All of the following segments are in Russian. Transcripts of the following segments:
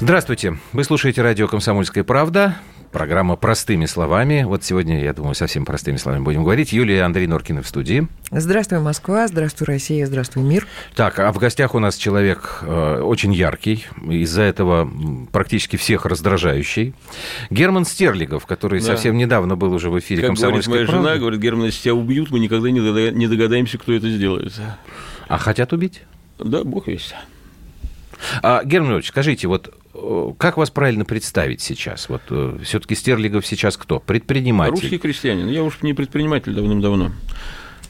Здравствуйте. Вы слушаете радио «Комсомольская правда». Программа «Простыми словами». Вот сегодня, я думаю, совсем простыми словами будем говорить. Юлия Андрей Норкина в студии. Здравствуй, Москва. Здравствуй, Россия. Здравствуй, мир. Так, а в гостях у нас человек э, очень яркий, из-за этого практически всех раздражающий. Герман Стерлигов, который да. совсем недавно был уже в эфире как «Комсомольской говорит моя жена, говорит, Герман, если тебя убьют, мы никогда не догадаемся, кто это сделает. А хотят убить? Да, бог весть. А, Герман Ильич, скажите, вот как вас правильно представить сейчас? Вот э, все-таки Стерлигов сейчас кто? Предприниматель? Русский крестьянин. Я уж не предприниматель давным-давно.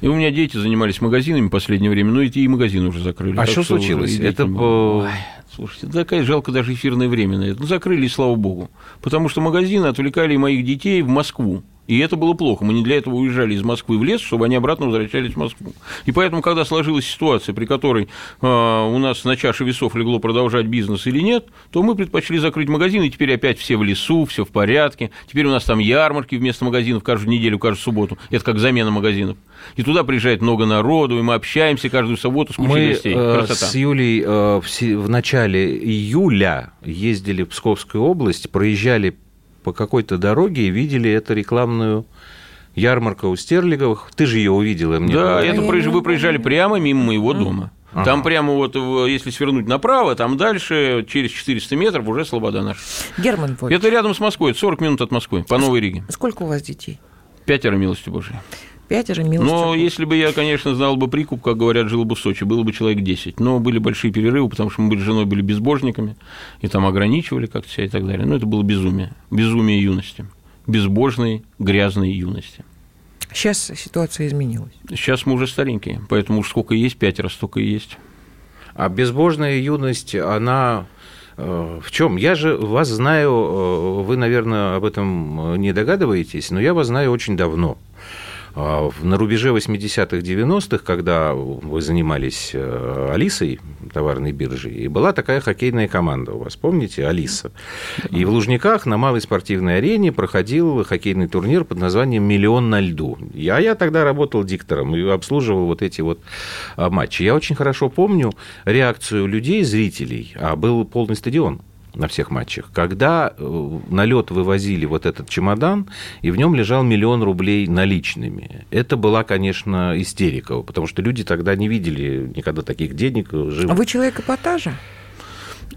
И у меня дети занимались магазинами в последнее время, но эти и магазины уже закрыли. А что случилось? Это по... Слушайте, такая жалко даже эфирное время на это. Ну, закрыли, слава богу. Потому что магазины отвлекали моих детей в Москву. И это было плохо. Мы не для этого уезжали из Москвы в лес, чтобы они обратно возвращались в Москву. И поэтому, когда сложилась ситуация, при которой э, у нас на чаше весов легло продолжать бизнес или нет, то мы предпочли закрыть магазин, и теперь опять все в лесу, все в порядке. Теперь у нас там ярмарки вместо магазинов каждую неделю, каждую субботу. Это как замена магазинов. И туда приезжает много народу, и мы общаемся каждую субботу с кучей мы, гостей. Э, Красота. с Юлей э, в, в начале июля ездили в Псковскую область, проезжали по какой-то дороге и видели эту рекламную ярмарку у Стерлиговых. Ты же ее увидела, мне Да, это вы проезжали прямо мимо моего дома. Ага. Там прямо вот, если свернуть направо, там дальше, через 400 метров, уже Слобода наша. Герман Вольф. Это рядом с Москвой, это 40 минут от Москвы, по Новой Риге. Сколько у вас детей? Пятеро, милости Божией. Пятеро, милости Но если бы я, конечно, знал бы прикуп, как говорят, жил бы в Сочи, было бы человек 10. Но были большие перерывы, потому что мы были с женой были безбожниками, и там ограничивали как-то себя и так далее. Но это было безумие. Безумие юности. Безбожной, грязной юности. Сейчас ситуация изменилась. Сейчас мы уже старенькие, поэтому уж сколько есть, пятеро, столько и есть. А безбожная юность, она э, в чем? Я же вас знаю, э, вы, наверное, об этом не догадываетесь, но я вас знаю очень давно. А, на рубеже 80-х, 90-х, когда вы занимались э, Алисой, товарной биржей, и была такая хоккейная команда у вас, помните, Алиса? И в Лужниках на малой спортивной арене проходил хоккейный турнир под названием «Миллион на льду». Я, я тогда работал диктором и обслуживал вот эти вот а, матчи. Я очень хорошо помню реакцию людей, зрителей, а был полный стадион на всех матчах, когда э, на лед вывозили вот этот чемодан, и в нем лежал миллион рублей наличными. Это была, конечно, истерика, потому что люди тогда не видели никогда таких денег. Живых. А вы человек эпатажа?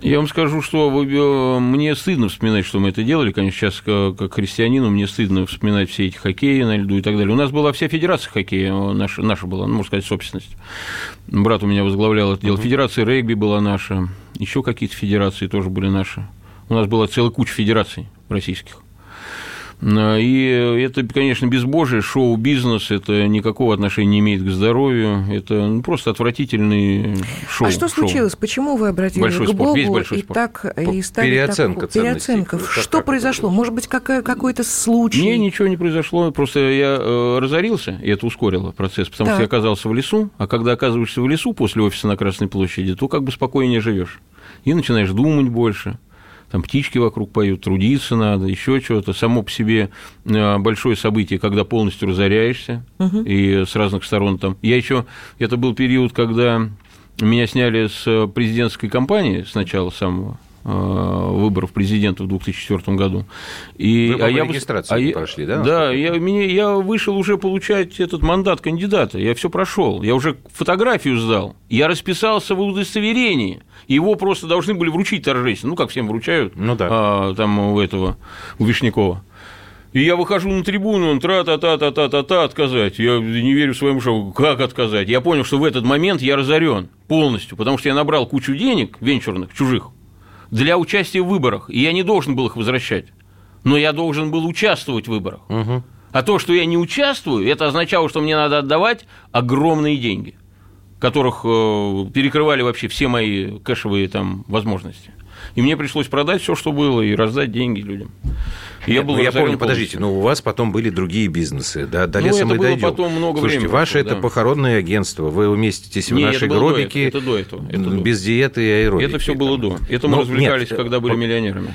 Я вам скажу, что вы, э, мне стыдно вспоминать, что мы это делали. Конечно, сейчас как, как христианину мне стыдно вспоминать все эти хоккеи на льду и так далее. У нас была вся федерация хоккея, наша, наша была, ну, можно сказать, собственность. Брат у меня возглавлял это дело. Федерация регби была наша, еще какие-то федерации тоже были наши. У нас была целая куча федераций российских. И это, конечно, безбожие, шоу-бизнес, это никакого отношения не имеет к здоровью, это ну, просто отвратительный шоу. А что случилось? Шоу. Почему вы обратились большой к Богу Весь большой и спорт. так и стали Переоценка так, переоценка? Как, что как произошло? Может быть, какая, какой-то случай? Не, ничего не произошло, просто я э, разорился, и это ускорило процесс, потому так. что я оказался в лесу, а когда оказываешься в лесу после офиса на Красной площади, то как бы спокойнее живешь и начинаешь думать больше, там птички вокруг поют, трудиться надо, еще что-то. Само по себе э, большое событие, когда полностью разоряешься, угу. и с разных сторон там. Я еще, это был период, когда меня сняли с президентской кампании сначала самого, выборов президента в 2004 году. И, Вы а я регистрацию а прошли, да? Да, я, меня, я вышел уже получать этот мандат кандидата, я все прошел, я уже фотографию сдал, я расписался в удостоверении, его просто должны были вручить торжественно, ну, как всем вручают, ну, да. а, там у этого, у Вишнякова. И я выхожу на трибуну, он тра-та-та-та-та-та-та отказать. Я не верю своему шоу. Как отказать? Я понял, что в этот момент я разорен полностью, потому что я набрал кучу денег венчурных, чужих, для участия в выборах, и я не должен был их возвращать. Но я должен был участвовать в выборах. Угу. А то, что я не участвую, это означало, что мне надо отдавать огромные деньги которых э, перекрывали вообще все мои кэшевые там возможности. И мне пришлось продать все, что было, и раздать деньги людям. И я, был ну, я помню, подождите, но у вас потом были другие бизнесы, да, до леса ну, мы дойдем. потом много Слушайте, времени ваше прошло, это да. похоронное агентство, вы уместитесь в наши гробики это до этого, это без диеты и аэробики. Это все было до. Это мы но, развлекались, нет, когда были миллионерами.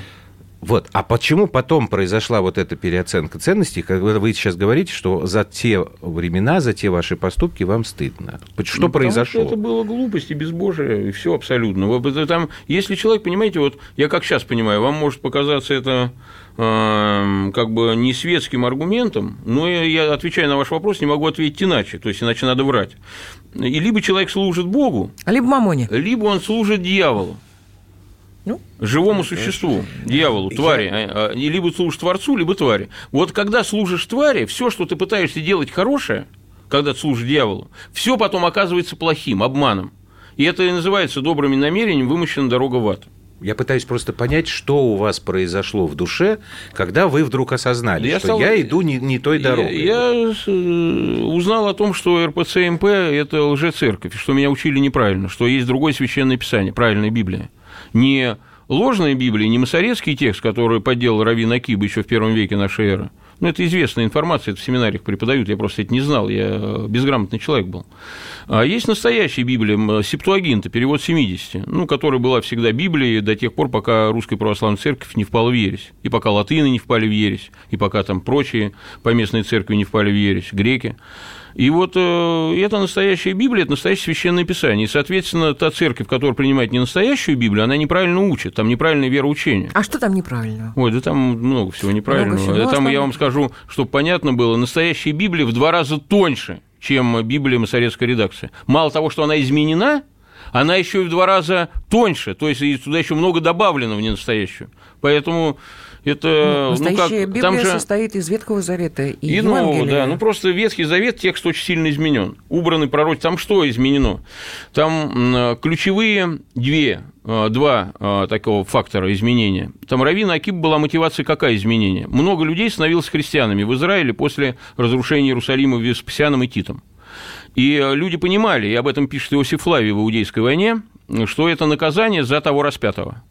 Вот. А почему потом произошла вот эта переоценка ценностей, когда вы сейчас говорите, что за те времена, за те ваши поступки вам стыдно? Что ну, произошло? Что это было глупость и безбожие, и все абсолютно. Там, если человек, понимаете, вот я как сейчас понимаю, вам может показаться это э, как бы не светским аргументом, но я, отвечаю на ваш вопрос, не могу ответить иначе, то есть иначе надо врать. И либо человек служит Богу, либо мамоне, либо он служит дьяволу. Ну, живому существу, дьяволу, твари, а, а, либо служишь Творцу, либо твари. Вот когда служишь твари, все, что ты пытаешься делать хорошее, когда ты служишь дьяволу, все потом оказывается плохим, обманом. И это и называется добрыми намерениями вымощена дорога в ад. Я пытаюсь просто понять, что у вас произошло в душе, когда вы вдруг осознали, я что стал... я иду не, не той дорогой. Я, я э, узнал о том, что РПЦ-МП – это лжецерковь, что меня учили неправильно, что есть другое священное писание, правильная Библия не ложная Библия, не масорецкий текст, который подделал Равин Акиб еще в первом веке нашей эры. Ну, это известная информация, это в семинариях преподают, я просто это не знал, я безграмотный человек был. А есть настоящая Библия, Септуагинта, перевод 70, ну, которая была всегда Библией до тех пор, пока Русская Православная Церковь не впала в ересь, и пока латыны не впали в ересь, и пока там прочие поместные церкви не впали в ересь, греки. И вот э, это настоящая Библия, это настоящее священное писание. И, соответственно, та церковь, которая принимает не настоящую Библию, она неправильно учит, там неправильное вероучение. А что там неправильно? Ой, да там много всего неправильного. Много всего. Там, я вам скажу, чтобы понятно было, настоящая Библия в два раза тоньше, чем Библия Масорецкой редакции. Мало того, что она изменена, она еще и в два раза тоньше, то есть туда еще много добавлено в ненастоящую. Поэтому это, ну, ну как, Библия там же... состоит из Ветхого Завета и, и Нового, да. Ну, просто Ветхий Завет, текст очень сильно изменен. Убраны пророки. Там что изменено? Там ключевые две, а, два а, такого фактора изменения. Там Равина Акип была мотивация какая изменения? Много людей становилось христианами в Израиле после разрушения Иерусалима Веспасианом и Титом. И люди понимали, и об этом пишет Иосиф Флавий в Иудейской войне, что это наказание за того распятого,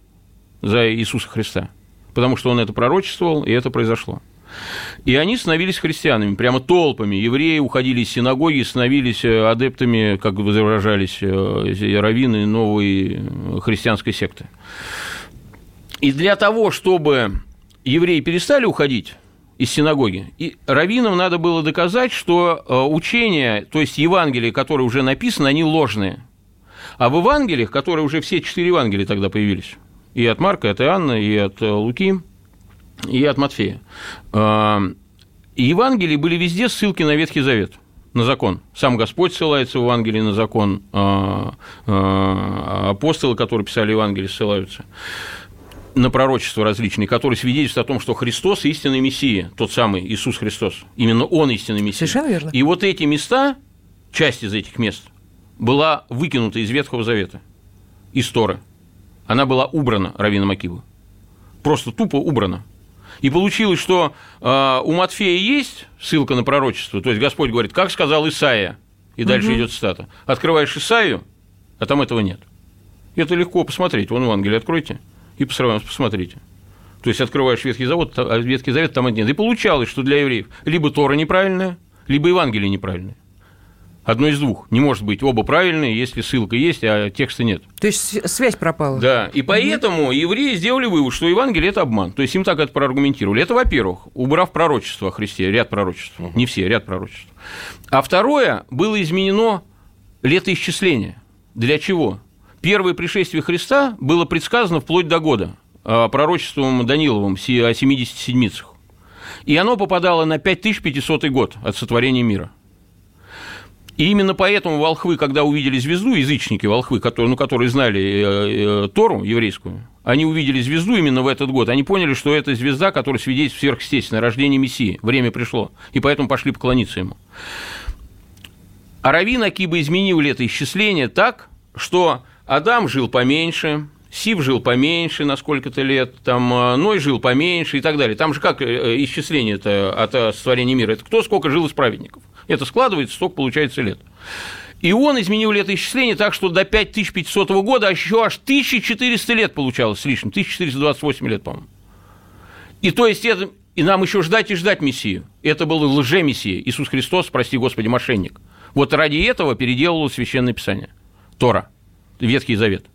за Иисуса Христа потому что он это пророчествовал, и это произошло. И они становились христианами, прямо толпами. Евреи уходили из синагоги, становились э, адептами, как выражались э, раввины новой христианской секты. И для того, чтобы евреи перестали уходить из синагоги, и раввинам надо было доказать, что э, учения, то есть Евангелия, которые уже написаны, они ложные. А в Евангелиях, которые уже все четыре Евангелия тогда появились, и от Марка, и от Иоанна, и от э, Луки, и от Матфея. А, и Евангелии были везде ссылки на Ветхий Завет на закон. Сам Господь ссылается в Евангелии на закон, а, а, апостолы, которые писали Евангелие, ссылаются на пророчества различные, которые свидетельствуют о том, что Христос – истинный Мессия, тот самый Иисус Христос. Именно Он истинный Мессия. Совершенно верно. И вот эти места, часть из этих мест, была выкинута из Ветхого Завета, из Торы – она была убрана Равином Акиву. Просто тупо убрана. И получилось, что э, у Матфея есть ссылка на пророчество, то есть Господь говорит, как сказал Исаия, и дальше угу. идет цитата. Открываешь Исаию, а там этого нет. Это легко посмотреть. Вон Евангелие откройте и посмотрите. То есть открываешь Ветхий Завет, а Ветхий Завет там нет. И получалось, что для евреев либо Тора неправильная, либо Евангелие неправильное. Одно из двух. Не может быть оба правильные, если ссылка есть, а текста нет. То есть связь пропала. Да. И поэтому mm евреи сделали вывод, что Евангелие это обман. То есть им так это проаргументировали. Это, во-первых, убрав пророчество о Христе, ряд пророчеств. mm Не все, ряд пророчеств. А второе, было изменено летоисчисление. Для чего? Первое пришествие Христа было предсказано вплоть до года а, пророчеством Даниловым о 70 седмицах. И оно попадало на 5500 год от сотворения мира – и именно поэтому волхвы, когда увидели звезду, язычники волхвы, которые, ну, которые знали э, э, Тору еврейскую, они увидели звезду именно в этот год, они поняли, что это звезда, которая свидетельствует сверхъестественное рождение Мессии, время пришло, и поэтому пошли поклониться ему. А Равин Акиба изменил это исчисление так, что Адам жил поменьше, Сив жил поменьше на сколько-то лет, там э, Ной жил поменьше и так далее. Там же как исчисление это от сотворения мира? Это кто сколько жил из праведников? Это складывается, столько получается лет. И он изменил летоисчисление так, что до 5500 года еще аж 1400 лет получалось с лишним, 1428 лет, по-моему. И то есть это, и нам еще ждать и ждать Мессию. Это был лже-мессия, Иисус Христос, прости Господи, мошенник. Вот ради этого переделывалось Священное Писание, Тора, Ветхий Завет,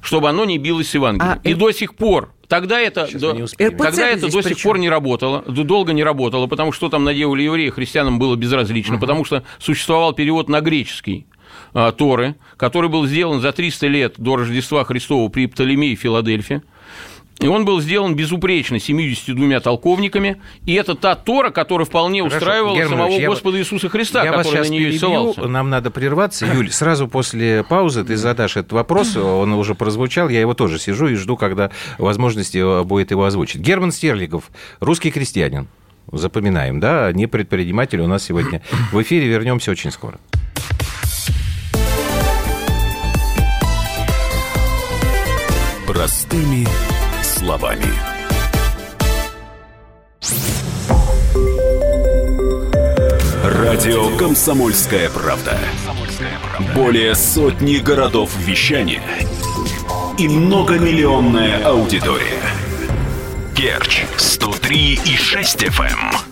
чтобы оно не билось с Евангелием. А, и это... до сих пор тогда это, Сейчас до, тогда это до сих пор не работало, долго не работало, потому что там наделали евреи, христианам было безразлично, потому что существовал перевод на греческий а, Торы, который был сделан за 300 лет до Рождества Христова при Птолемее в Филадельфии. И он был сделан безупречно 72 толковниками. И это та Тора, которая вполне Хорошо. устраивала Герман самого я Господа Иисуса Христа, Я вас который сейчас на нее перебью, ссылался. нам надо прерваться. Юль, сразу после паузы ты задашь этот вопрос, он уже прозвучал, я его тоже сижу и жду, когда возможности будет его озвучить. Герман Стерлигов, русский крестьянин. Запоминаем, да, не предприниматель у нас сегодня в эфире. Вернемся очень скоро. Простыми словами. Радио «Комсомольская правда». Более сотни городов вещания и многомиллионная аудитория. Керчь 103 и 6 FM.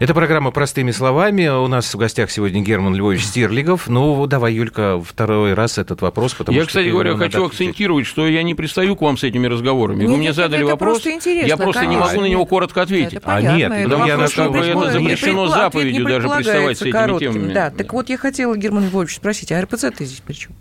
Это программа «Простыми словами». У нас в гостях сегодня Герман Львович Стерлигов. Ну, давай, Юлька, второй раз этот вопрос, потому Я, что... кстати первый говоря, хочу акцентировать, что я не пристаю к вам с этими разговорами. Вы Нет, мне нет, задали это вопрос, просто я просто не конечно. могу на него коротко ответить. Это А нет, это ну, я вопрос на не что- это предполагает- запрещено не заповедью даже приставать с этими коротким. темами. Да, так вот я хотела, Герман Львович, спросить, а РПЦ-то здесь при чем?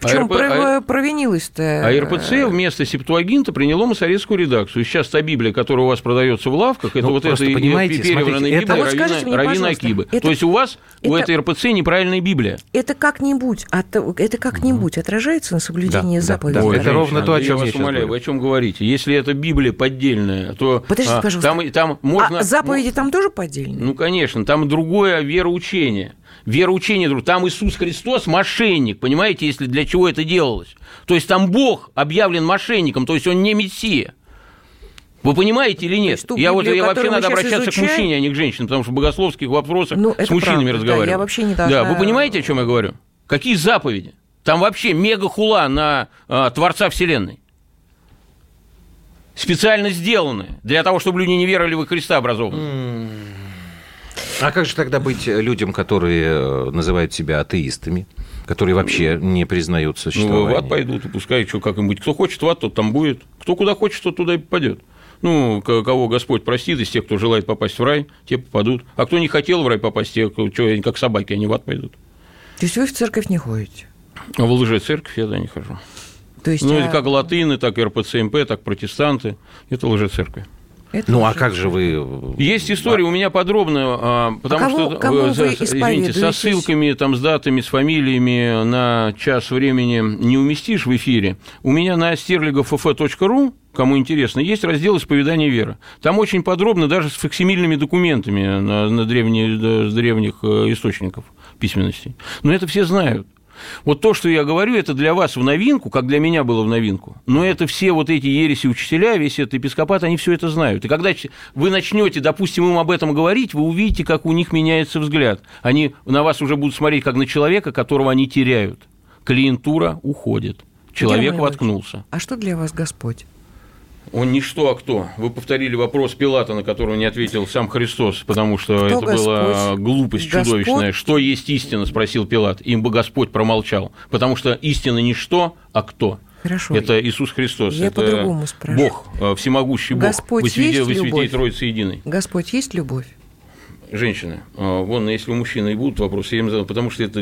В А чем РП а- провинилась-то? А РПЦ вместо Септуагинта приняло масоретскую редакцию. Сейчас та Библия, которая у вас продается в лавках, это Ну, вот эта понимаете, перевранная смотрите, Библия это- А вот скажите Равина, мне, Равина Акибы. это- То есть у вас, у это- этой РПЦ неправильная Библия. Это как-нибудь, от- это как-нибудь отражается на соблюдении Да, да, заповедей? да, Ой, это женщина, ровно то, о да чем я я вас умоляю, вы о чем говорите? Если это Библия поддельная, то Подождите, а, пожалуйста. там, там можно... А заповеди там тоже поддельные? Ну, конечно, там другое вероучение. Вероучение, друг, там Иисус Христос мошенник, понимаете, если для чего это делалось. То есть там Бог объявлен мошенником, то есть он не Мессия. Вы понимаете или нет? есть я вот Библию, я вообще надо обращаться изучаем- к мужчине, а не к женщине, потому что в богословских вопросах Ну, с мужчинами правда, да, разговариваю. я вообще не должна- Да, вы понимаете, о чем я говорю? Какие заповеди? Там вообще мега хула на а, Творца Вселенной. Специально сделанные для того, чтобы люди не верили во Христа образованные. А как же тогда быть людям, которые э, называют себя атеистами, которые вообще не признают Ну, существование? в ад пойдут, и пускай что как им быть. Кто хочет в ад, тот там будет. Кто куда хочет, тот туда и попадет. Ну, кого Господь простит, из тех, кто желает попасть в рай, те попадут. А кто не хотел в рай попасть, те, что, они как собаки, они в ад пойдут. То есть вы в церковь не ходите? А в лжецерковь я туда не хожу. То есть, Ну, а, это как латыны, так и РПЦМП, так протестанты. Это лжецерковь. Это Ну, а как же вы... Есть история у меня подробно, а, потому кого- что, кому э, вы за- извините, со ссылками, там, с датами, с фамилиями на час времени не уместишь в эфире. У меня на стерлигов.ф.ру, кому интересно, есть раздел «Исповедание веры». Там очень подробно, даже с факсимильными документами на, на древние- с древних э, источников письменностей. Но это все знают. Вот то, что я говорю, это для вас в новинку, как для меня было в новинку. Но это все вот эти ереси учителя, весь этот епископат, они все это знают. И когда вы начнете, допустим, им об этом говорить, вы увидите, как у них меняется взгляд. Они на вас уже будут смотреть как на человека, которого они теряют. Клиентура уходит. Человек Герман воткнулся. А что для вас Господь? Он не что, а кто. Вы повторили вопрос Пилата, на который не ответил сам Христос, потому что Кто это была Господь? глупость Господь? чудовищная. Что есть истина, спросил Пилат. Им бы Господь промолчал. Потому что истина не что, а кто. Хорошо. Это Иисус Христос. Я это по-другому спрашиваю. Бог, э, всемогущий Бог. Господь во свете, есть свете любовь? Троицы Единой. Господь есть любовь? Женщины, э, вон, если у мужчины и будут вопросы, я им задам, потому что это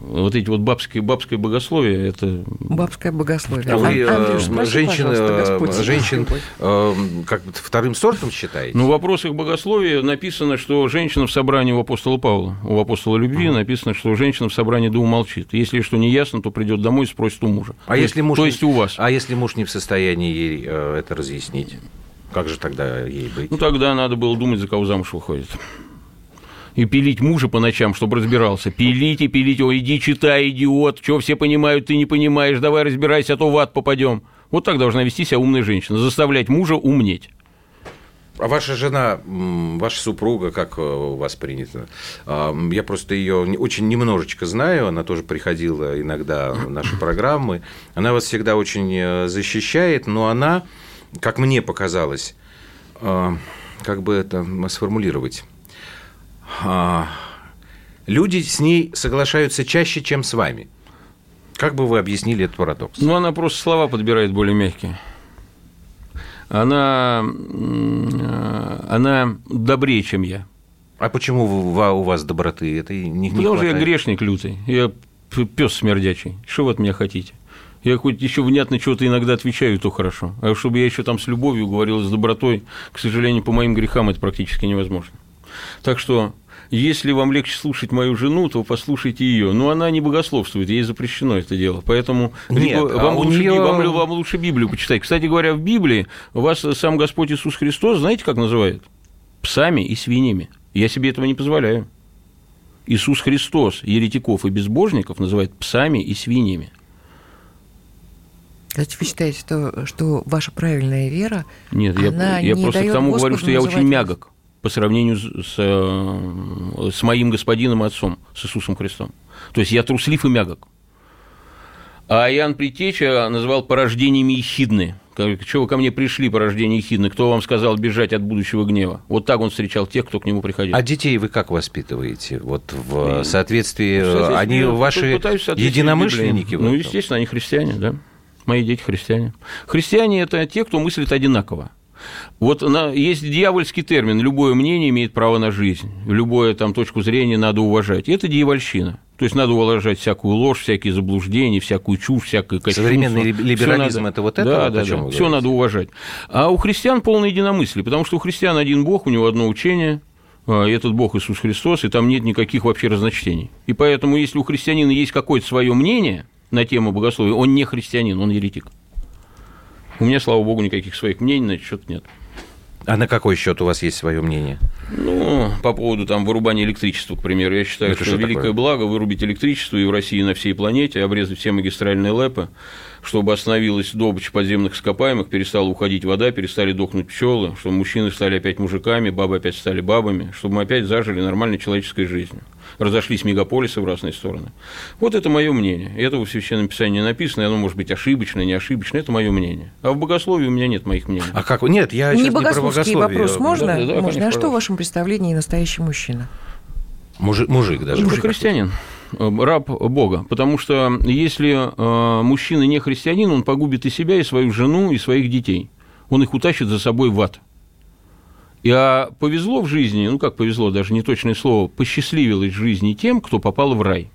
вот эти вот бабские, бабское богословие, это Бабское богословие. А вы, э, Андрюш, женщин, э, женщин любовь? э, как бы вторым сортом считаете? Ну, в вопросах богословия написано, что женщина в собрании у апостола Павла, у апостола любви написано, что женщина в собрании да умолчит. Если что не ясно, то придет домой и спросит у мужа. а То если есть- муж То не- есть у вас. А если муж не в состоянии ей это разъяснить? Как же тогда ей быть? Ну, тогда надо было думать, за кого замуж выходит. И пилить мужа по ночам, чтобы разбирался. Пилить и пилить. Ой, иди читай, идиот. Чего все понимают, ты не понимаешь. Давай разбирайся, а то в ад попадем. Вот так должна вести себя умная женщина. Заставлять мужа умнеть. А ваша жена, ваша супруга, как у вас принято? Я просто ее очень немножечко знаю, она тоже приходила иногда в наши программы. Она вас всегда очень э, защищает, но она, как мне показалось, как бы это сформулировать, люди с ней соглашаются чаще, чем с вами. Как бы вы объяснили этот парадокс? Ну, она просто слова подбирает более мягкие. Она, она добрее, чем я. А почему у вас доброты? Это не, не Потому хватает? что я грешник лютый. Я пес смердячий. Что вы от меня хотите? Я хоть еще внятно что-то иногда отвечаю, то хорошо. А чтобы я еще там с любовью говорил, с добротой, к сожалению, по моим грехам это практически невозможно. Так что если вам легче слушать мою жену, то послушайте ее. Но она не богословствует, ей запрещено это дело. Поэтому Нет, либо а вам, лучше, нее... вам, вам лучше Библию почитать. Кстати говоря, в Библии вас сам Господь Иисус Христос, знаете, как называет? Псами и свиньями. Я себе этого не позволяю. Иисус Христос еретиков и безбожников называет псами и свиньями. Значит, вы считаете, что, что ваша правильная вера, Нет, она я, я не просто к тому говорю, что я очень мягок по сравнению с, э, с моим господином и отцом, с Иисусом Христом. То есть я труслив и мягок. А Иоанн Притеча называл порождениями ехидны. Чего вы ко мне пришли, порождение ехидны? Кто вам сказал бежать от будущего гнева? Вот так он встречал тех, кто к нему приходил. А детей вы как воспитываете? Вот в соответствии, в соответствии они ваши единомышленники? Ну, естественно, они христиане, да. Мои дети христиане. Христиане – это те, кто мыслит одинаково. Вот на, есть дьявольский термин «любое мнение имеет право на жизнь», любое там точку зрения надо уважать. Это дьявольщина. То есть надо уважать всякую ложь, всякие заблуждения, всякую чушь, всякое кощунство. Современный либерализм надо... – это вот это? Да, вот да, да. Все надо уважать. А у христиан полное единомыслие, потому что у христиан один Бог, у него одно учение, а, этот Бог Иисус Христос, и там нет никаких вообще разночтений. И поэтому, если у христианина есть какое-то свое мнение на тему богословия, он не христианин, он еретик. У меня, слава богу, никаких своих мнений на этот счет нет. А на какой счет у вас есть свое мнение? Ну, по поводу там вырубания электричества, к примеру, я считаю, Это что, что великое такое? благо вырубить электричество и в России, и на всей планете, обрезать все магистральные лэпы, чтобы остановилась добыча подземных ископаемых, перестала уходить вода, перестали дохнуть пчелы, чтобы мужчины стали опять мужиками, бабы опять стали бабами, чтобы мы опять зажили нормальной человеческой жизнью разошлись мегаполисы в разные стороны. Вот это мое мнение. Это в Священном Писании написано, и оно может быть ошибочное, не ошибочное, это мое мнение. А в богословии у меня нет моих мнений. А как? Нет, я не богословский не вопрос можно? Да, да, можно. Конечно, а что в вашем представлении настоящий мужчина? Мужик, мужик даже. Мужик христианин раб Бога. Потому что если э, мужчина не христианин, он погубит и себя, и свою жену, и своих детей. Он их утащит за собой в ад. И а повезло в жизни, ну как повезло, даже не точное слово, посчастливилось в жизни тем, кто попал в рай.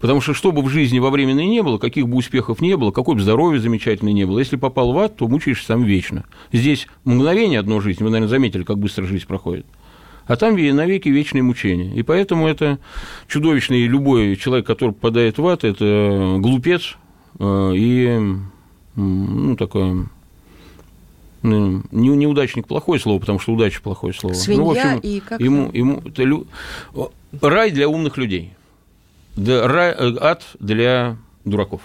Потому что что бы в жизни во временной не было, каких бы успехов не было, какое бы здоровье замечательное не было, если попал в ад, то мучаешься там вечно. Здесь мгновение одно жизнь, вы, наверное, заметили, как быстро жизнь проходит. А там навеки вечные мучения. И поэтому это чудовищный любой человек, который попадает в ад, это глупец э, и ну, такое ну, не, неудачник плохое слово, потому что удача плохое слово. Свинья ну, в общем, и как ему, ему лю... рай для умных людей, да, рай, э, ад для дураков,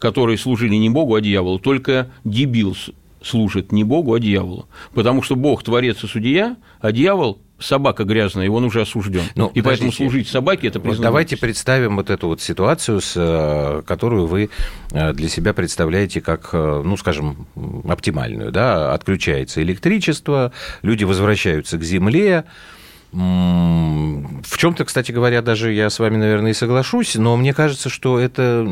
которые служили не Богу, а дьяволу. Только дебил служит не Богу, а дьяволу. Потому что Бог творец и судья, а дьявол собака грязная, и он уже осужден. Ну, и поэтому служить собаке это признано. Вот давайте представим вот эту вот ситуацию, с, э, которую вы э, для себя представляете как, э, ну, скажем, оптимальную. Да? Отключается электричество, люди возвращаются к земле, в чем-то, кстати говоря, даже я с вами, наверное, и соглашусь, но мне кажется, что это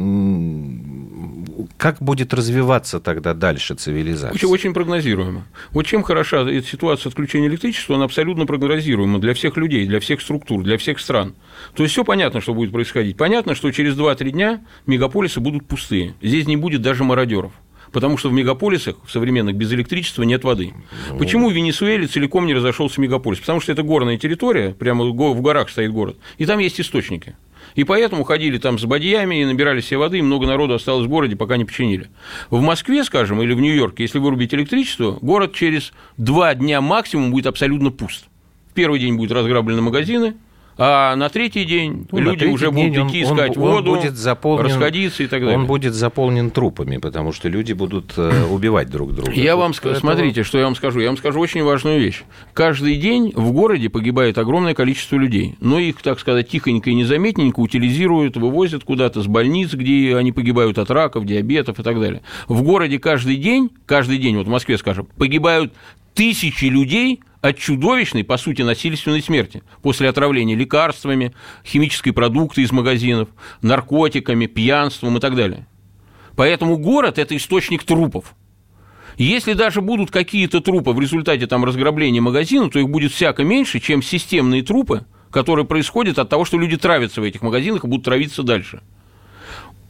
как будет развиваться тогда дальше цивилизация? Очень, очень прогнозируемо. Вот чем хороша эта ситуация отключения электричества, она абсолютно прогнозируема для всех людей, для всех структур, для всех стран. То есть все понятно, что будет происходить. Понятно, что через 2-3 дня мегаполисы будут пустые. Здесь не будет даже мародеров потому что в мегаполисах в современных без электричества нет воды. Ну... Почему в Венесуэле целиком не разошелся мегаполис? Потому что это горная территория, прямо в горах стоит город, и там есть источники. И поэтому ходили там с бадьями и набирали себе воды, и много народу осталось в городе, пока не починили. В Москве, скажем, или в Нью-Йорке, если вырубить электричество, город через два дня максимум будет абсолютно пуст. В первый день будут разграблены магазины, А на третий день ну, люди уже будут идти он, искать он, воду, он будет заполнен, расходиться и так далее. Он будет заполнен трупами, потому что люди будут э, убивать друг друга. Я вам скажу, смотрите, что я вам скажу. Я вам скажу очень важную вещь. Каждый день в городе погибает огромное количество людей, но их, так сказать, тихонько и незаметненько утилизируют, вывозят куда-то с больниц, где они погибают от раков, диабетов и так далее. В городе каждый день, каждый день, вот в Москве, скажем, погибают тысячи людей от чудовищной, по сути, насильственной смерти после отравления лекарствами, химической продукцией из магазинов, наркотиками, пьянством и так далее. Поэтому город – это источник трупов. Если даже будут какие-то трупы в результате там, разграбления магазина, то их будет всяко меньше, чем системные трупы, которые происходят от того, что люди травятся в этих магазинах и будут травиться дальше –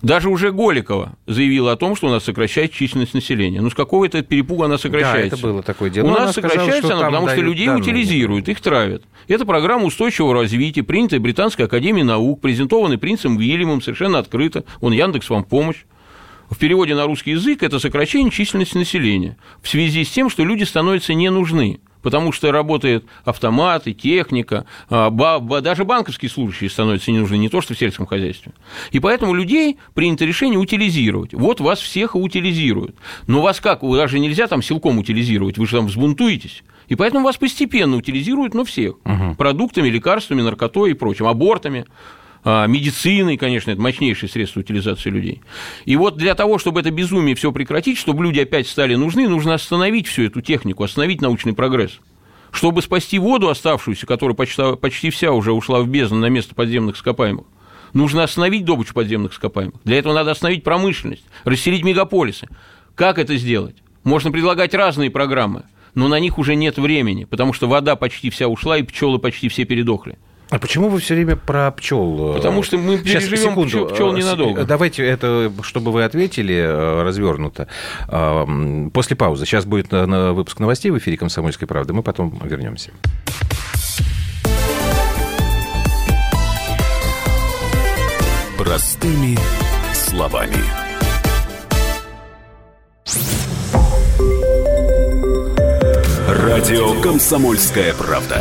даже уже Голикова заявила о том, что у нас сокращается численность населения. Ну, с какого это перепуга она сокращается? Да, это было такое дело. У нас она сокращается сказала, она, потому что людей данные. утилизируют, их травят. Это программа устойчивого развития, принятая Британской академией наук, презентованная принцем Вильямом совершенно открыто. Он Яндекс вам помощь. В переводе на русский язык это сокращение численности населения в связи с тем, что люди становятся не нужны потому что работает автоматы, техника, а, даже банковские служащие становятся не нужны, не то что в сельском хозяйстве. И поэтому людей принято решение утилизировать. Вот вас всех и утилизируют. Но вас как? Вы даже нельзя там силком утилизировать, вы же там взбунтуетесь. И поэтому вас постепенно утилизируют, но всех. Угу. Продуктами, лекарствами, наркотой и прочим, абортами. А, медициной, конечно, это мощнейшее средство утилизации людей. И вот для того, чтобы это безумие все прекратить, чтобы люди опять стали нужны, нужно остановить всю эту технику, остановить научный прогресс. Чтобы спасти воду оставшуюся, которая почти, почти вся уже ушла в бездну на место подземных ископаемых, нужно остановить добычу подземных ископаемых. Для этого надо остановить промышленность, расселить мегаполисы. Как это сделать? Можно предлагать разные программы, но на них уже нет времени, потому что вода почти вся ушла, и пчелы почти все передохли. А почему вы все время про пчел? Э, Потому что мы Сейчас, переживем секунду. Пчел, пчел э, ненадолго. Давайте это, чтобы вы ответили э, развернуто. После паузы. Сейчас будет выпуск новостей в эфире «Комсомольской правды». Мы потом вернемся. Простыми словами. Радио «Комсомольская правда».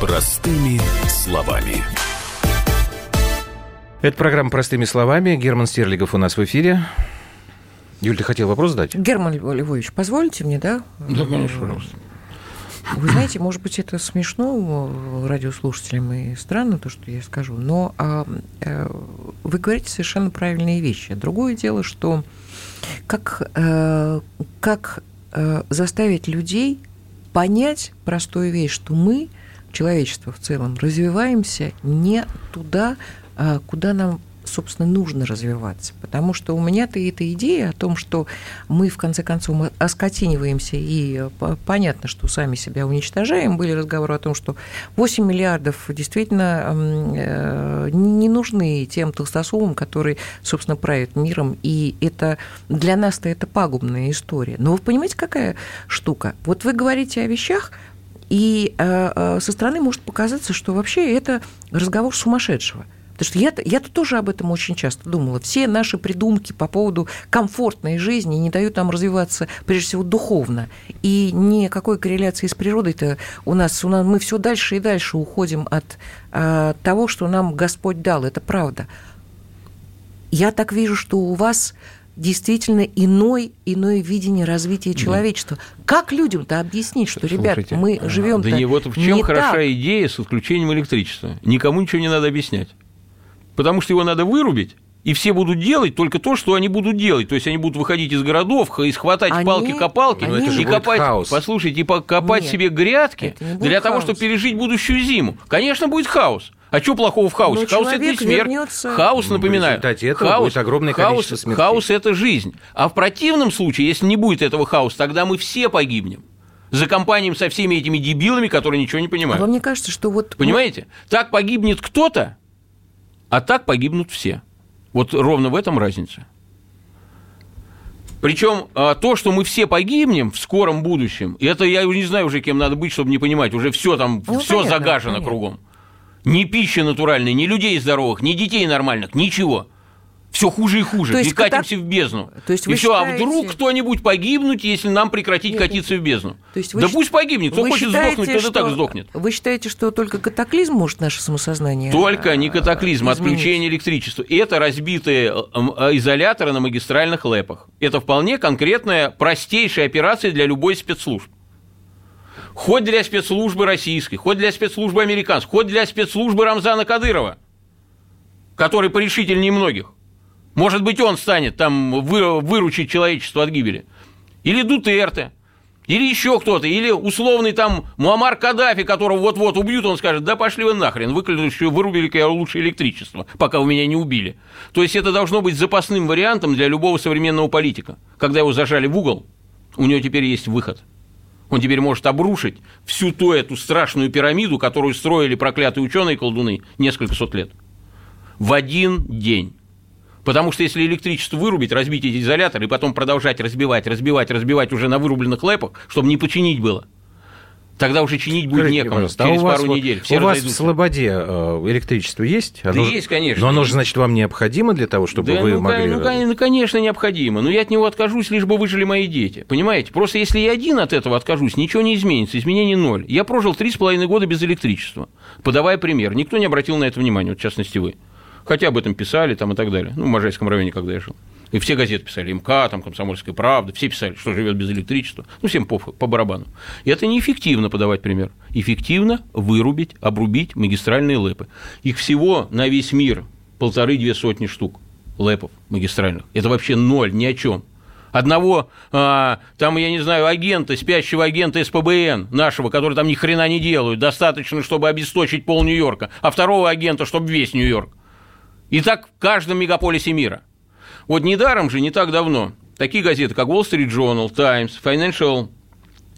Простыми словами. Это программа «Простыми словами». Герман Стерлигов у нас в эфире. Юль, ты хотел вопрос задать? Герман Львович, позволите мне, да? Да, конечно, пожалуйста. Вы знаете, может быть, это смешно радиослушателям и странно, то, что я скажу, но а, а, вы говорите совершенно правильные вещи. Другое дело, что как, а, как а, заставить людей понять простую вещь, что мы – человечество в целом, развиваемся не туда, а, куда нам собственно, нужно развиваться. Потому что у меня-то эта идея о том, что мы, в конце концов, оскотиниваемся, и понятно, что сами себя уничтожаем. Были разговоры о том, что 8 миллиардов действительно э, не нужны тем толстосумам, которые, собственно, правят миром, и это для нас-то это пагубная история. Но вы понимаете, какая штука? Вот вы говорите о вещах, и э, э, со стороны может показаться, что вообще это разговор сумасшедшего. Потому что я-то, я-то тоже об этом очень часто думала. Все наши придумки по поводу комфортной жизни не дают нам развиваться, прежде всего, духовно. И никакой корреляции с природой-то у нас, у нас мы все дальше и дальше уходим от а, того, что нам Господь дал. Это правда. Я так вижу, что у вас действительно иной, иное видение развития человечества. Да. Как людям-то объяснить, что, ребят, Слушайте, мы живем Да не вот в чем хороша так. идея с отключением электричества. Никому ничего не надо объяснять. Потому что его надо вырубить, и все будут делать только то, что они будут делать. То есть они будут выходить из городов и схватать палки-копалки и копать, хаос. послушайте, и копать Нет, себе грядки для хаос. того, чтобы пережить будущую зиму. Конечно, будет хаос. А что плохого в хаосе? Но хаос это не смерть. Вернется... Хаос, напоминаю. Хаос, будет огромное количество смертей. Хаос это жизнь. А в противном случае, если не будет этого хаоса, тогда мы все погибнем. За компанией со всеми этими дебилами, которые ничего не А понимают. вам не кажется, что вот... Понимаете? Так погибнет кто-то, а так погибнут все. Вот ровно в этом разница. Причем а, то, что мы все погибнем в скором будущем, это я не знаю уже, кем надо быть, чтобы не понимать, уже все там, Ну, все понятно, загажено понятно. кругом. Ни пищи натуральной, ни людей здоровых, ни детей нормальных, ничего. Все хуже и хуже. То есть и катимся катак- в бездну. То есть и все, а считаете- вдруг кто-нибудь погибнуть, если нам прекратить Нет, катиться в бездну? То есть вы да щ- пусть погибнет. Кто вы хочет считаете, сдохнуть, тот и так что- сдохнет. Вы считаете, что только катаклизм может наше самосознание Только не а, катаклизм, а изменить? отключение электричества. Это разбитые э, э, изоляторы на магистральных лэпах. Это вполне конкретная, простейшая операция для любой спецслужб. Хоть для спецслужбы российской, хоть для спецслужбы американской, хоть для спецслужбы Рамзана Кадырова, который порешительнее многих. Может быть, он станет там вы- выручить человечество от гибели. Или Дутерте, или еще кто-то, или условный там Муаммар Каддафи, которого вот-вот убьют, он скажет, да пошли вы нахрен, выключили, вырубили-ка я лучше электричество, пока вы меня не убили. То есть это должно быть запасным вариантом для любого современного политика. Когда его зажали в угол, у него теперь есть выход. Он теперь может обрушить всю ту эту страшную пирамиду, которую строили проклятые ученые колдуны несколько сот лет. В один день. Потому что если электричество вырубить, разбить эти изоляторы и потом продолжать разбивать, разбивать, разбивать уже на вырубленных лэпах, чтобы не починить было, тогда уже чинить будет Скажите, некому пожалуйста, а через у вас, пару вот- недель. Все у вас в. Слободе э, электричество есть? Да есть, конечно. Но оно же, значит, вам необходимо для того, чтобы Да, вы ну, могли... ну, кон- ну, конечно, необходимо. Но я от него откажусь, лишь бы выжили мои дети. Понимаете? Просто если я один от этого откажусь, ничего не изменится, изменений ноль. Я прожил три с половиной года без электричества, подавая пример. Никто не обратил на это внимания, вот в частности вы. Хотя об этом писали там и так далее. Ну, в Можайском районе, когда я жил. И все газеты писали, МК, там, Комсомольская правда, все писали, что живет без электричества. Ну, всем по, по барабану. И это неэффективно подавать пример. Эффективно вырубить, обрубить магистральные лэпы. Их всего на весь мир полторы-две сотни штук лэпов магистральных. Это вообще ноль, ни о чем. Одного, а, там, я не знаю, агента, спящего агента СПБН нашего, который там ни хрена не делают, достаточно, чтобы обесточить пол Нью-Йорка, а второго агента, чтобы весь Нью-Йорк. И так в каждом мегаполисе мира. Вот недаром же, не так давно, такие газеты, как Wall Street Journal, Times, Financial,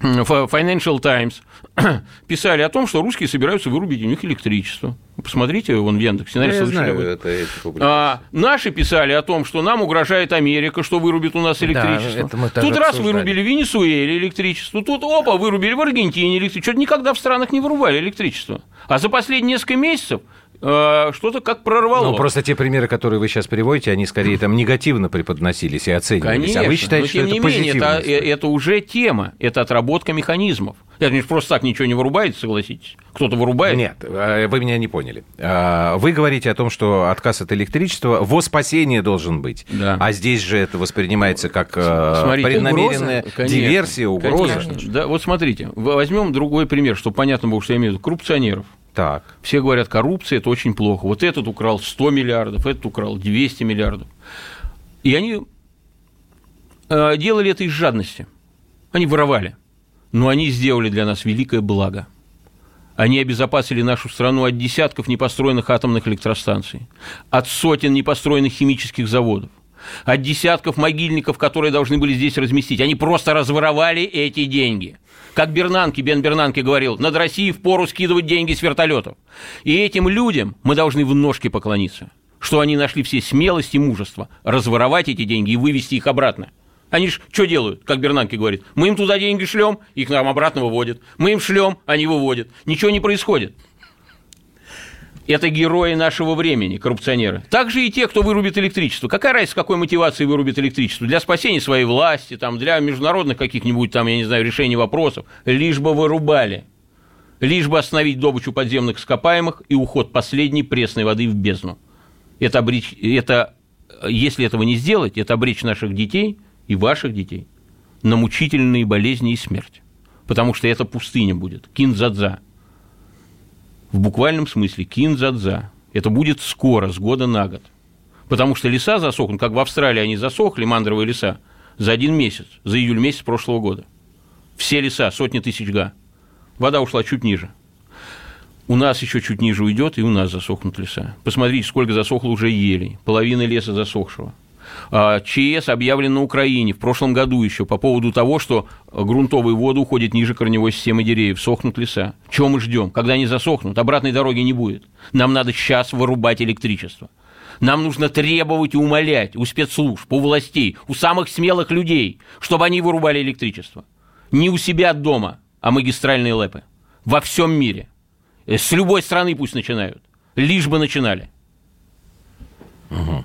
Financial Times писали о том, что русские собираются вырубить у них электричество. Посмотрите, вон в Яндексе, Да, наверное, слышали об знаю, это публикации. А, наши писали о том, что нам угрожает Америка, что вырубит у нас Да, электричество. это тоже Тут раз обсуждали. вырубили в Венесуэле электричество, тут опа, вырубили в Аргентине электричество. Что-то никогда в странах не вырубали электричество. А за последние несколько месяцев что-то как прорвало. Ну, просто те примеры, которые вы сейчас приводите, они скорее там негативно преподносились и оценивались. Конечно, а вы считаете, но что тем это не менее, это, э, это уже тема, это отработка механизмов. Это не просто так ничего не вырубается, согласитесь. Кто-то вырубает. Нет, э, вы меня не поняли. Вы говорите о том, что отказ от электричества во спасение должен быть. Да. А здесь же это воспринимается как э, Смотрите, преднамеренная угроза, конечно, диверсия, угроза. Конечно. Да, вот смотрите, возьмем другой пример, чтобы понятно было, что я имею в виду. Коррупционеров. Так. Все говорят, коррупция – это очень плохо. Вот этот украл 100 миллиардов, этот украл 200 миллиардов. И они э, делали это из жадности. Они воровали. Но они сделали для нас великое благо. Они обезопасили нашу страну от десятков непостроенных атомных электростанций, от сотен непостроенных химических заводов, от десятков могильников, которые должны были здесь разместить. Они просто разворовали эти деньги. Как Бернанке, Бен Бернанке говорил, над Россией впору скидывать деньги с вертолетов. И этим людям мы должны в ножки поклониться, что они нашли все смелость и мужество разворовать эти деньги и вывести их обратно. Они ж что делают, как Бернанке говорит? Мы им туда деньги шлем, их нам обратно выводят. Мы им шлем, они выводят. Ничего не происходит. Это герои нашего времени, коррупционеры. Также и те, кто вырубит электричество. Какая разница, какой мотивацией вырубит электричество? Для спасения своей власти, там, для международных каких-нибудь, там, я не знаю, решений вопросов. Лишь бы вырубали. Лишь бы остановить добычу подземных ископаемых и уход последней пресной воды в бездну. Это, обречь, это, если этого не сделать, это обречь наших детей и ваших детей на мучительные болезни и смерть. Потому что это пустыня будет, кинзадза. В буквальном смысле кинзадза. Это будет скоро, с года на год. Потому что леса засохнут, как в Австралии они засохли, мандровые леса, за один месяц, за июль месяц прошлого года. Все леса, сотни тысяч га. Вода ушла чуть ниже. У нас еще чуть ниже уйдет, и у нас засохнут леса. Посмотрите, сколько засохло уже елей. Половина леса засохшего. А, ЧС объявлен на Украине в прошлом году еще по поводу того, что грунтовые воды уходят ниже корневой системы деревьев, сохнут леса. Чего мы ждем? Когда они засохнут, обратной дороги не будет. Нам надо сейчас вырубать электричество. Нам нужно требовать и умолять у спецслужб, у властей, у самых смелых людей, чтобы они вырубали электричество. Не у себя дома, а магистральные лэпы. Во всем мире. Э, с любой страны пусть начинают. Лишь бы начинали. Угу.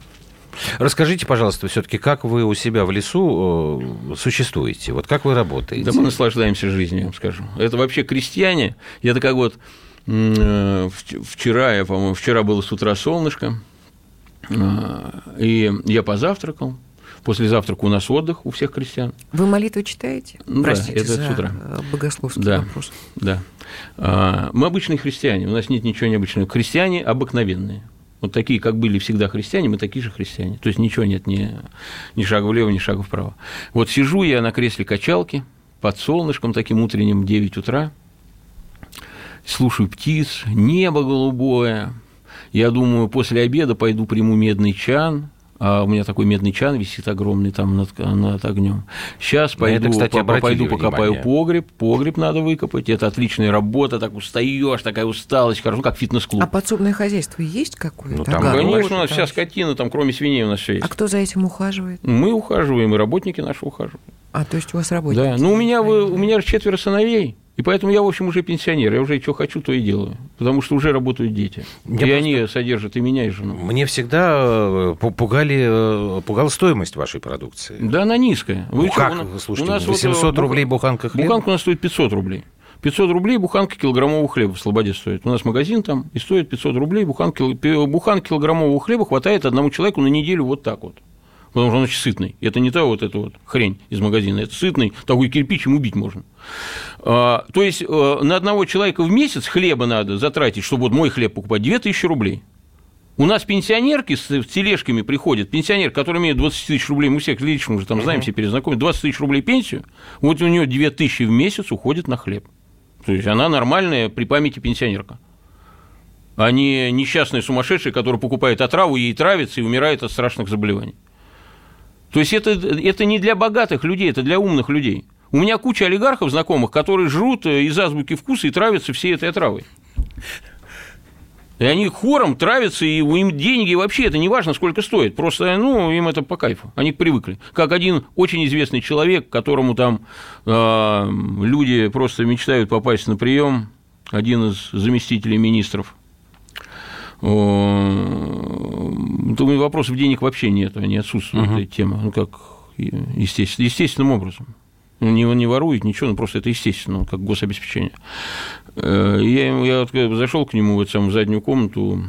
Расскажите, пожалуйста, все-таки, как вы у себя в лесу э, существуете? Вот как вы работаете? Да мы наслаждаемся жизнью, я вам скажу. Это вообще крестьяне. Я так как вот э, вчера, я, по-моему, вчера было с утра солнышко, и я позавтракал, После завтрака у нас отдых у всех крестьян. Вы молитву читаете? Ну, Простите да, это за с утра. богословский да, вопрос. Да. А, мы обычные христиане, у нас нет ничего необычного. Христиане обыкновенные. Вот такие, как были всегда христиане, мы такие же христиане. То есть ничего нет, ни, ни шага влево, ни шага вправо. Вот сижу я на кресле качалки под солнышком таким утренним 9 утра, слушаю птиц, небо голубое. Я думаю, после обеда пойду приму медный чан, а у меня такой медный чан висит огромный там над, над огнем. Сейчас пойду, это, кстати, по, пойду покопаю погреб, погреб надо выкопать, это отличная работа, так устаешь, такая усталость, хорошо, как фитнес-клуб. А подсобное хозяйство есть какое-то? Ну, там, Огород, конечно, у нас вся скотина, там кроме свиней у нас все есть. А кто за этим ухаживает? Мы ухаживаем, и работники наши ухаживают. А, то есть у вас работники? Да, ну у меня, вы, у меня четверо сыновей, и поэтому я, в общем, уже пенсионер. Я уже что хочу, то и делаю. Потому что уже работают дети. Я и просто... они содержат и меня, и жену. Мне всегда э, пугали, э, пугала стоимость вашей продукции. Да, она низкая. Вы ну, что, как? У, Слушайте, у нас 800 вот, рублей буханка хлеба? Буханка у нас стоит 500 рублей. 500 рублей буханка килограммового хлеба в Слободе стоит. У нас магазин там, и стоит 500 рублей. Буханка, буханка килограммового хлеба хватает одному человеку на неделю вот так вот потому что он очень сытный. Это не та вот эта вот хрень из магазина, это сытный, такой кирпич, им убить можно. А, то есть э, на одного человека в месяц хлеба надо затратить, чтобы вот мой хлеб покупать, 2000 рублей. У нас пенсионерки с тележками приходят, пенсионер, который имеет 20 тысяч рублей, мы всех лично уже там знаем, все перезнакомы, 20 тысяч рублей пенсию, вот у нее 2 тысячи в месяц уходит на хлеб. То есть она нормальная при памяти пенсионерка а не несчастная сумасшедшая, которая покупает отраву, ей травится и умирает от страшных заболеваний. То есть это, это не для богатых людей, это для умных людей. У меня куча олигархов знакомых, которые жрут э, из азбуки вкуса и травятся всей этой отравой. И они хором травятся, и у им деньги вообще, это не важно, сколько стоит. Просто, ну, им это по кайфу. Они привыкли. Как один очень известный человек, которому там э, люди просто мечтают попасть на прием, один из заместителей министров Думаю, вопросов денег вообще нет, они отсутствуют, uh-huh. эта тема. Ну, как естественно, естественным образом. Ну, не, не ворует ничего, ну, просто это естественно, как гособеспечение. Э, я, я зашел к нему в, эту, в заднюю комнату,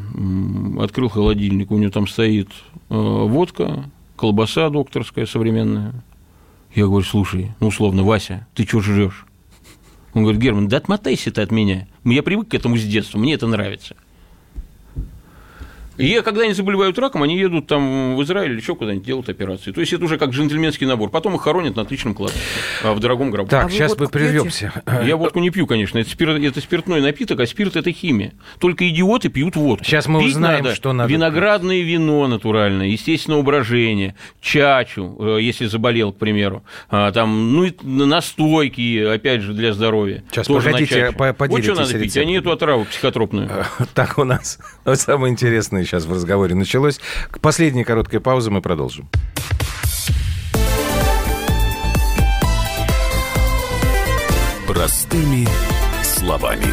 открыл холодильник, у него там стоит э, водка, колбаса докторская современная. Я говорю, слушай, ну, условно, Вася, ты что жрешь? Он говорит, Герман, да отмотайся ты от меня. Я привык к этому с детства, мне это нравится. И когда они заболевают раком, они едут там в Израиль или еще куда-нибудь делать операции. То есть это уже как джентльменский набор. Потом их хоронят на отличном кладбище, а в дорогом гробу. Так, а сейчас мы прервемся. Я водку не пью, конечно. Это, спирт, это спиртной напиток, а спирт это химия. Только идиоты пьют водку. Сейчас мы Пить узнаем, надо что надо. Виноградное вино натуральное, естественное брожения, чачу, э, если заболел, к примеру. А, там, ну, настойки, опять же, для здоровья. Сейчас, Тоже погодите, поделитесь Вот что надо пить, а не эту отраву психотропную. Так у нас самое интересное сейчас в разговоре началось. К последней короткой паузе мы продолжим. Простыми словами.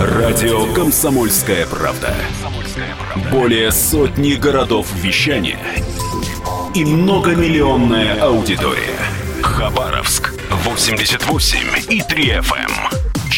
Радио «Комсомольская правда». Более сотни городов вещания и многомиллионная аудитория. Хабаровск 88 и 3 FM.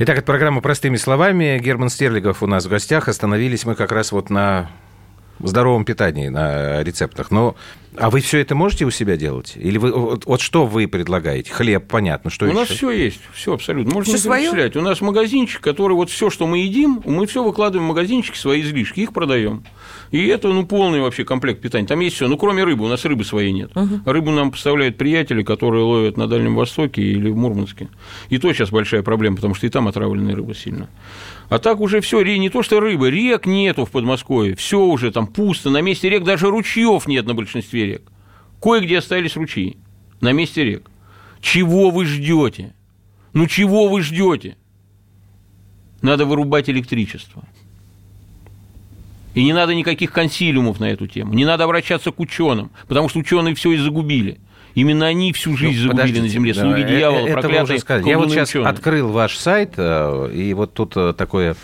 Итак, это программа «Простыми словами». Герман Стерлигов у нас в гостях. Остановились мы как раз вот на здоровом питании на рецептах, но а вы все это можете у себя делать? Или вы вот, вот что вы предлагаете? Хлеб, понятно, что У еще? нас все есть, все абсолютно. Можно своё? перечислять. У нас магазинчик, который вот все, что мы едим, мы все выкладываем в магазинчики, свои излишки, их продаем. И это ну полный вообще комплект питания. Там есть все, ну кроме рыбы, у нас рыбы своей нет. Рыбу нам поставляют приятели, которые ловят на Дальнем Востоке или в Мурманске. И то сейчас большая проблема, потому что и там отравленная рыба сильно. А так уже все, не то что рыбы, рек нету в Подмосковье, все уже там пусто, на месте рек даже ручьев нет на большинстве рек. Кое-где остались ручьи на месте рек. Чего вы ждете? Ну чего вы ждете? Надо вырубать электричество. И не надо никаких консилиумов на эту тему. Не надо обращаться к ученым, потому что ученые все и загубили. Именно они всю жизнь Ну, загубили на земле. да, Слуги э- дьявола, это проклятые. Я вот сейчас ученые. открыл ваш сайт, э, и вот тут э, такое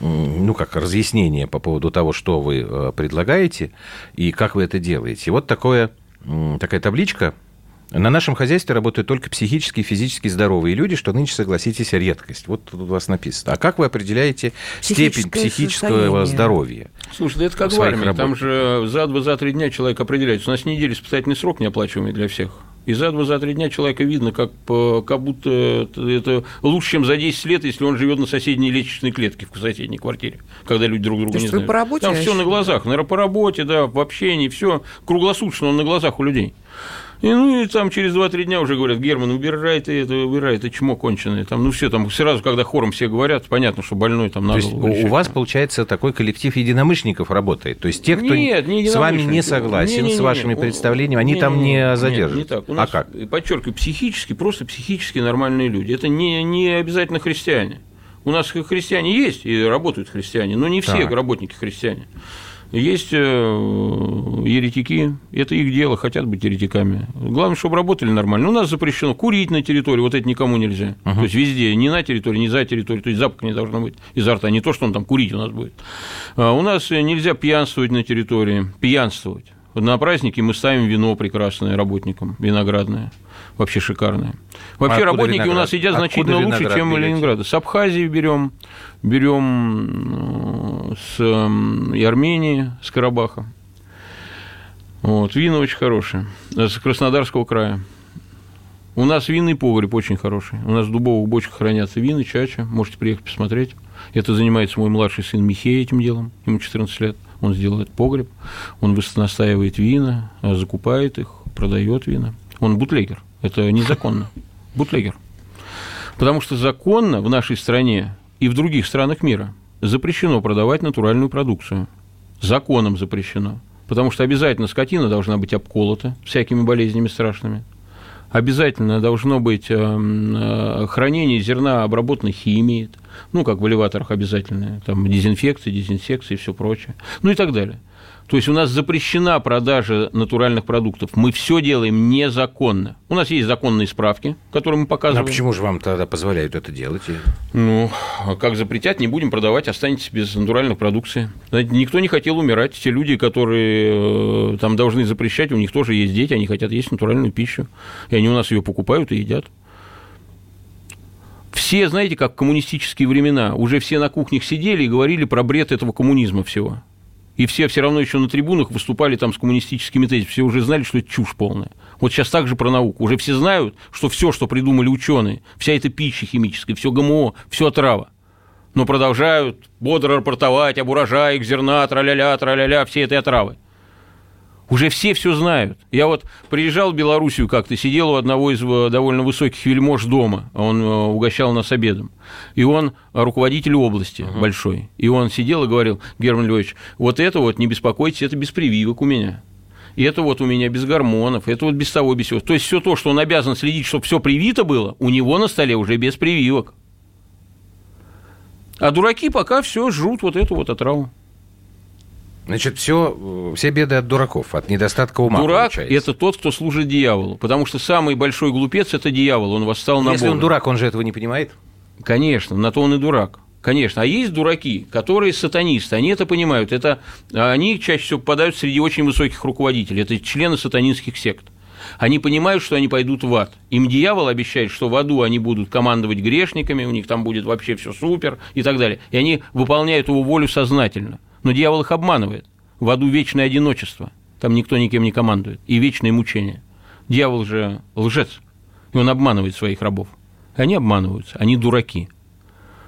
ну, как разъяснение по поводу того, что вы предлагаете и как вы это делаете. Вот такое, такая табличка. На нашем хозяйстве работают только психически и физически здоровые люди, что нынче, согласитесь, редкость. Вот тут у вас написано. А как вы определяете степень психического состояние. здоровья? Слушай, да это как в армии. Там работ. же за два, за три дня человек определяется. У нас неделя испытательный срок неоплачиваемый для всех. И за два, за три дня человека видно, как, по- как будто это, лучше, чем за 10 лет, если он живет на соседней лестничной клетке в соседней квартире, когда люди друг друга То не знают. по работе Там все на глазах, наверное, по работе, да, в общении, все круглосуточно он на глазах у людей. И, ну и там через 2-3 дня уже говорят, Герман, убирай ты это, убирай, это чмо конченое. Там, ну все, там сразу, когда хором все говорят, понятно, что больной там То надо. есть у вас, получается, такой коллектив единомышленников работает? То есть те, кто Нет, не с вами не согласен, Не-не-не. с вашими У- представлениями, они там не-не-не. не Нет, задержат? не так. У А нас, как? Подчеркиваю, психически, просто психически нормальные люди. Это не, не обязательно христиане. У нас христиане есть, и работают христиане, но не все Так. работники христиане. Есть э, еретики, это их дело, хотят быть еретиками. Главное, чтобы работали нормально. У нас запрещено курить на территории, вот это никому нельзя. То есть везде, не на территории, не за территорией, то есть запах не должно быть изо рта, не то, что он там курить у нас будет. А У нас нельзя пьянствовать на территории, пьянствовать. На праздники мы ставим вино прекрасное работникам, виноградное, вообще шикарное. Вообще откуда работники у виноград? нас едят Откуда значительно лучше, чем берете? Ленинграда. С Абхазии берем, берем э, с м, и Армении, с Карабаха. Вот, вина очень хорошие. С Краснодарского края. У нас винный погреб очень хороший. У нас в дубовых бочках хранятся вина, чача. Можете приехать посмотреть. Это занимается мой младший сын Михей этим делом. Ему 14 лет. Он сделает погреб. Он настаивает вина, а, закупает их, продает вина. Он бутлегер. Это незаконно. Бутлегер. Потому что законно в нашей стране и в других странах мира запрещено продавать натуральную продукцию. Законом запрещено. Потому что обязательно скотина должна быть обколота всякими болезнями страшными. Обязательно должно быть эм, э, хранение зерна обработанной химией, ну, как в элеваторах обязательно, там дезинфекция, дезинсекция и все прочее, ну и так далее. То есть у нас запрещена продажа натуральных продуктов. Мы все делаем незаконно. У нас есть законные справки, которые мы а показываем. почему же вам тогда позволяют это делать? Ну, а как запретят, не будем продавать, останетесь без натуральной продукции. Знаете, никто не хотел умирать. Те люди, которые э, там должны запрещать, у них тоже есть дети, они хотят есть натуральную пищу. И они у нас ее покупают и едят. Все, знаете, как в коммунистические времена, уже все на кухнях сидели и говорили про бред этого коммунизма всего. И все все равно еще на трибунах выступали там с коммунистическими тезисами. Все уже знали, что это чушь полная. Вот сейчас также про науку. Уже все знают, что все, что придумали ученые, вся эта пища химическая, все ГМО, все отрава. Но продолжают бодро рапортовать об урожаях зерна, траля-ля, траля-ля, все этой отравы. Уже все все знают. Я вот приезжал в Белоруссию как-то, сидел у одного из э, довольно высоких вельмож дома, он э, угощал нас обедом. И он руководитель области большой. И он сидел и говорил, Герман Львович, вот это вот, не беспокойтесь, это без прививок у меня. И это вот у меня без гормонов, это вот без того, без всего. То есть все то, что он обязан следить, чтобы все привито было, у него на столе уже без прививок. А дураки пока все жрут вот эту вот отраву. Значит, все, все беды от дураков, от недостатка ума. Дурак – это тот, кто служит дьяволу, потому что самый большой глупец – это дьявол, он восстал на Если Бога. он дурак, он же этого не понимает. Конечно, на то он и дурак. Конечно. А есть дураки, которые сатанисты, они это понимают. Это, они чаще всего попадают среди очень высоких руководителей. Это члены сатанинских сект. Они понимают, что они пойдут в ад. Им дьявол обещает, что в аду они будут командовать грешниками, у них там будет вообще все супер и так далее. И они выполняют его волю сознательно. Но дьявол их обманывает. В аду вечное одиночество. Там никто никем не командует. И вечное мучение. Дьявол же лжец. И он обманывает своих рабов. Они обманываются. Они дураки.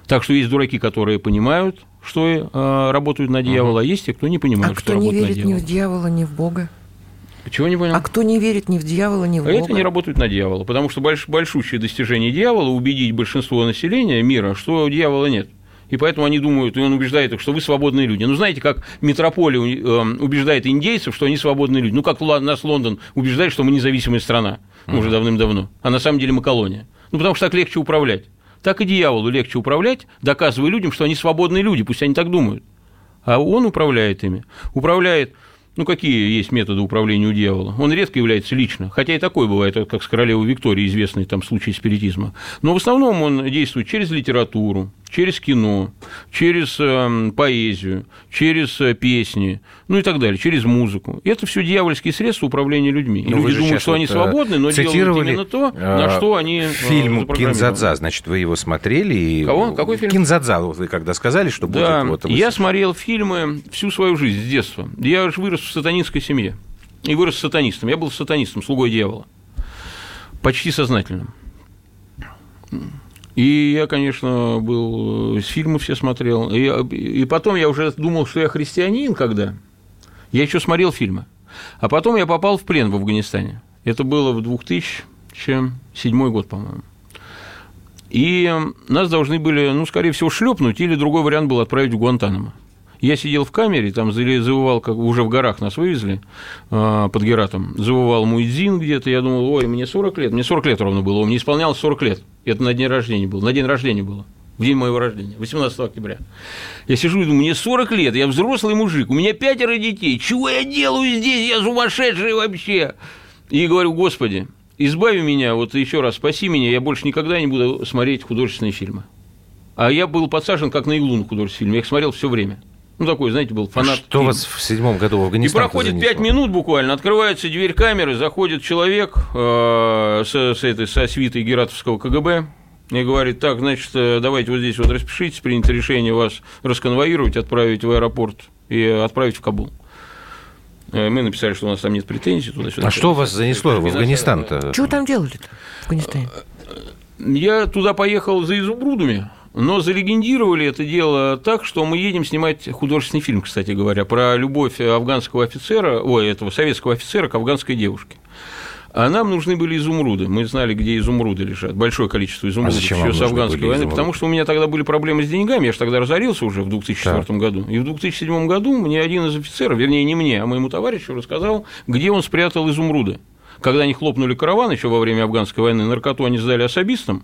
Так что есть дураки, которые понимают, что э, работают на дьявола, а есть те, кто не понимает, а что кто не работают на верит ни в дьявола, ни в Бога? Чего не понял? А кто не верит ни в дьявола, ни в Бога? Это не работают на дьявола, потому что больш, большущее достижение дьявола убедить большинство населения мира, что дьявола нет. И поэтому они думают, и он убеждает их, что вы свободные люди. Ну, знаете, как метрополия э, убеждает индейцев, что они свободные люди. Ну, как нас Лондон убеждает, что мы независимая страна uh-huh. уже давным-давно. А на самом деле мы колония. Ну, потому что так легче управлять. Так и дьяволу легче управлять, доказывая людям, что они свободные люди, пусть они так думают. А он управляет ими. Управляет ну, какие есть методы управления у дьявола? Он редко является лично, хотя и такой бывает, как с королевой Викторией, известный там случай спиритизма. Но в основном он действует через литературу, через кино, через э, поэзию, через э, песни, ну и так далее, через музыку. Это все дьявольские средства управления людьми. И люди думают, что вот они свободны, но делают именно то, на э, что они Фильм «Кинзадза», значит, вы его смотрели? И... Кого? Какой фильм? «Кинзадза», вы когда сказали, что будет... Да, вот, я смотрел фильмы всю свою жизнь с детства. Я же вырос в сатанинской семье. И вырос сатанистом. Я был сатанистом, слугой дьявола. Почти сознательным. И я, конечно, был, с фильмы все смотрел. И, и потом я уже думал, что я христианин, когда я еще смотрел фильмы. А потом я попал в плен в Афганистане. Это было в 2007 год, по-моему. И нас должны были, ну, скорее всего, шлепнуть, или другой вариант был отправить в Гуантанамо. Я сидел в камере, там завывал, как уже в горах нас вывезли э, под Гератом, завывал Муэдзин где-то, я думал, ой, мне 40 лет, мне 40 лет ровно было, мне исполнялось 40 лет, это на день рождения было, на день рождения было в день моего рождения, 18 октября. Я сижу и думаю, мне 40 лет, я взрослый мужик, у меня пятеро детей, чего я делаю здесь, я сумасшедший вообще. И говорю, Господи, избави меня, вот еще раз, спаси меня, я больше никогда не буду смотреть художественные фильмы. А я был подсажен как на иглу на художественный фильм, я их смотрел все время. Ну, такой, знаете, был фанат. Что фильма. вас в седьмом году в Афганистан И проходит пять минут буквально, открывается дверь камеры, заходит человек э, с, с, этой, со свитой Гератовского КГБ, и говорит, так, значит, э, давайте вот здесь вот распишитесь, принято решение вас расконвоировать, отправить в аэропорт и отправить в Кабул. Э, мы написали, что у нас там нет претензий туда-сюда. А что вас занесло в Афганистан-то? Что там делали-то в Афганистане? Я туда поехал за изумрудами. Но залегендировали это дело так, что мы едем снимать художественный фильм, кстати говоря, про любовь афганского офицера, ой, этого советского офицера к афганской девушке. А нам нужны были изумруды. Мы знали, где изумруды лежат. Большое количество изумрудов а еще с афганской войны. Изумруды? Потому что у меня тогда были проблемы с деньгами. Я же тогда разорился уже в 2004 так. году. И в 2007 году мне один из офицеров, вернее, не мне, а моему товарищу рассказал, где он спрятал изумруды. Когда они хлопнули караван еще во время афганской войны, наркоту они сдали особистам,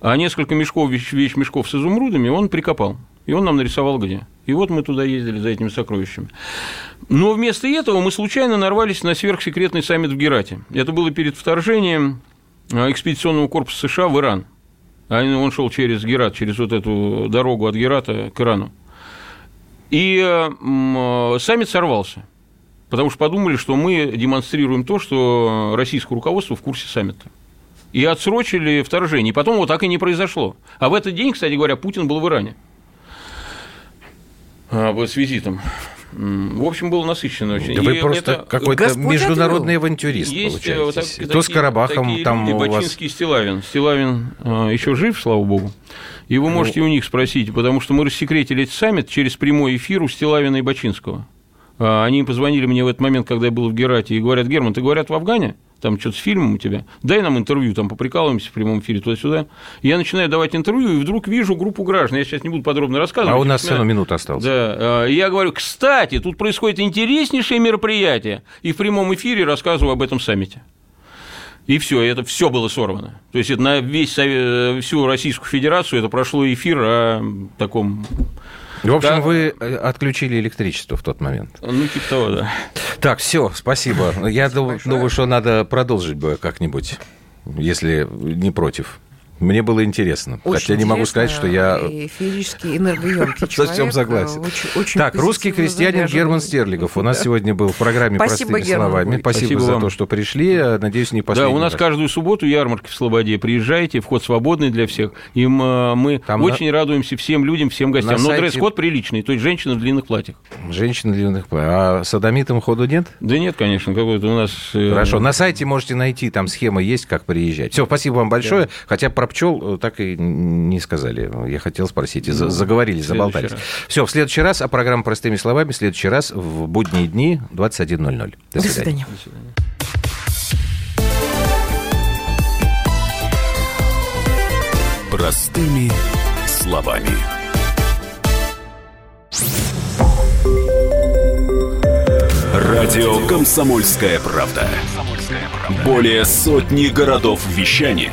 а несколько мешков, вещь, мешков с изумрудами он прикопал. И он нам нарисовал где. И вот мы туда ездили за этими сокровищами. Но вместо этого мы случайно нарвались на сверхсекретный саммит в Герате. Это было перед вторжением а, экспедиционного корпуса США в Иран. А он шел через Герат, через вот эту дорогу от Герата к Ирану. И а, саммит сорвался. Потому что подумали, что мы демонстрируем то, что российское руководство в курсе саммита и отсрочили вторжение. И потом вот так и не произошло. А в этот день, кстати говоря, Путин был в Иране а, с визитом. В общем, было насыщенно очень. Да вы и просто это... какой-то международный авантюрист, есть э, получаетесь. Так, То с Карабахом такие там люди, у вас... Бачинский Стилавин. Стилавин э, еще жив, слава богу. И вы ну. можете ну... у них спросить, потому что мы рассекретили этот саммит через прямой эфир у Стилавина и Бачинского. А, они позвонили мне в этот момент, когда я был в Герате, и говорят, Герман, ты, говорят, в Афгане? Там что-то с фильмом у тебя, дай нам интервью, там поприкалываемся в прямом эфире туда-сюда. Я начинаю давать интервью, и вдруг вижу группу граждан, я сейчас не буду подробно рассказывать. А у нас всего минута осталась. Да, а, я говорю, кстати, тут происходит интереснейшее мероприятие, и в прямом эфире рассказываю об этом саммите. И все, это все было сорвано. То есть это на весь, всю Российскую Федерацию это прошло эфир о таком в общем, да. вы э, отключили электричество в тот момент. Ну, типа того, да. Так, все, спасибо. Я думаю, что надо продолжить бы как-нибудь, если не против. Мне было интересно. Очень Хотя не могу сказать, что я... И физически энергоемкий человек. Совсем согласен. Очень, очень так, русский крестьянин. Герман Стерлигов у нас сегодня был в программе Спасибо, «Простыми Герман. словами». Спасибо, Спасибо за вам. то, что пришли. Надеюсь, не Да, последний у нас раз. каждую субботу ярмарка в Слободе. Приезжайте, вход свободный для всех. И э, мы Там очень радуемся всем людям, всем гостям. на Но сайте- дресс-код приличный, то есть женщины в длинных платьях. Женщины длинных... А садомитам ходу нет? Да нет, конечно, какой-то у нас... э, Хорошо, на сайте можете найти, там схема есть, как приезжать. Все, спасибо вам большое. Хотя про пчел э, так и не сказали. Я хотел спросить, и за- заговорили, заболтались. раз. Все, в следующий раз, а программа «Простыми словами» в следующий раз в будние дни 21.00. До свидания. Простыми словами. Радио «Комсомольская правда». Более сотни городов вещания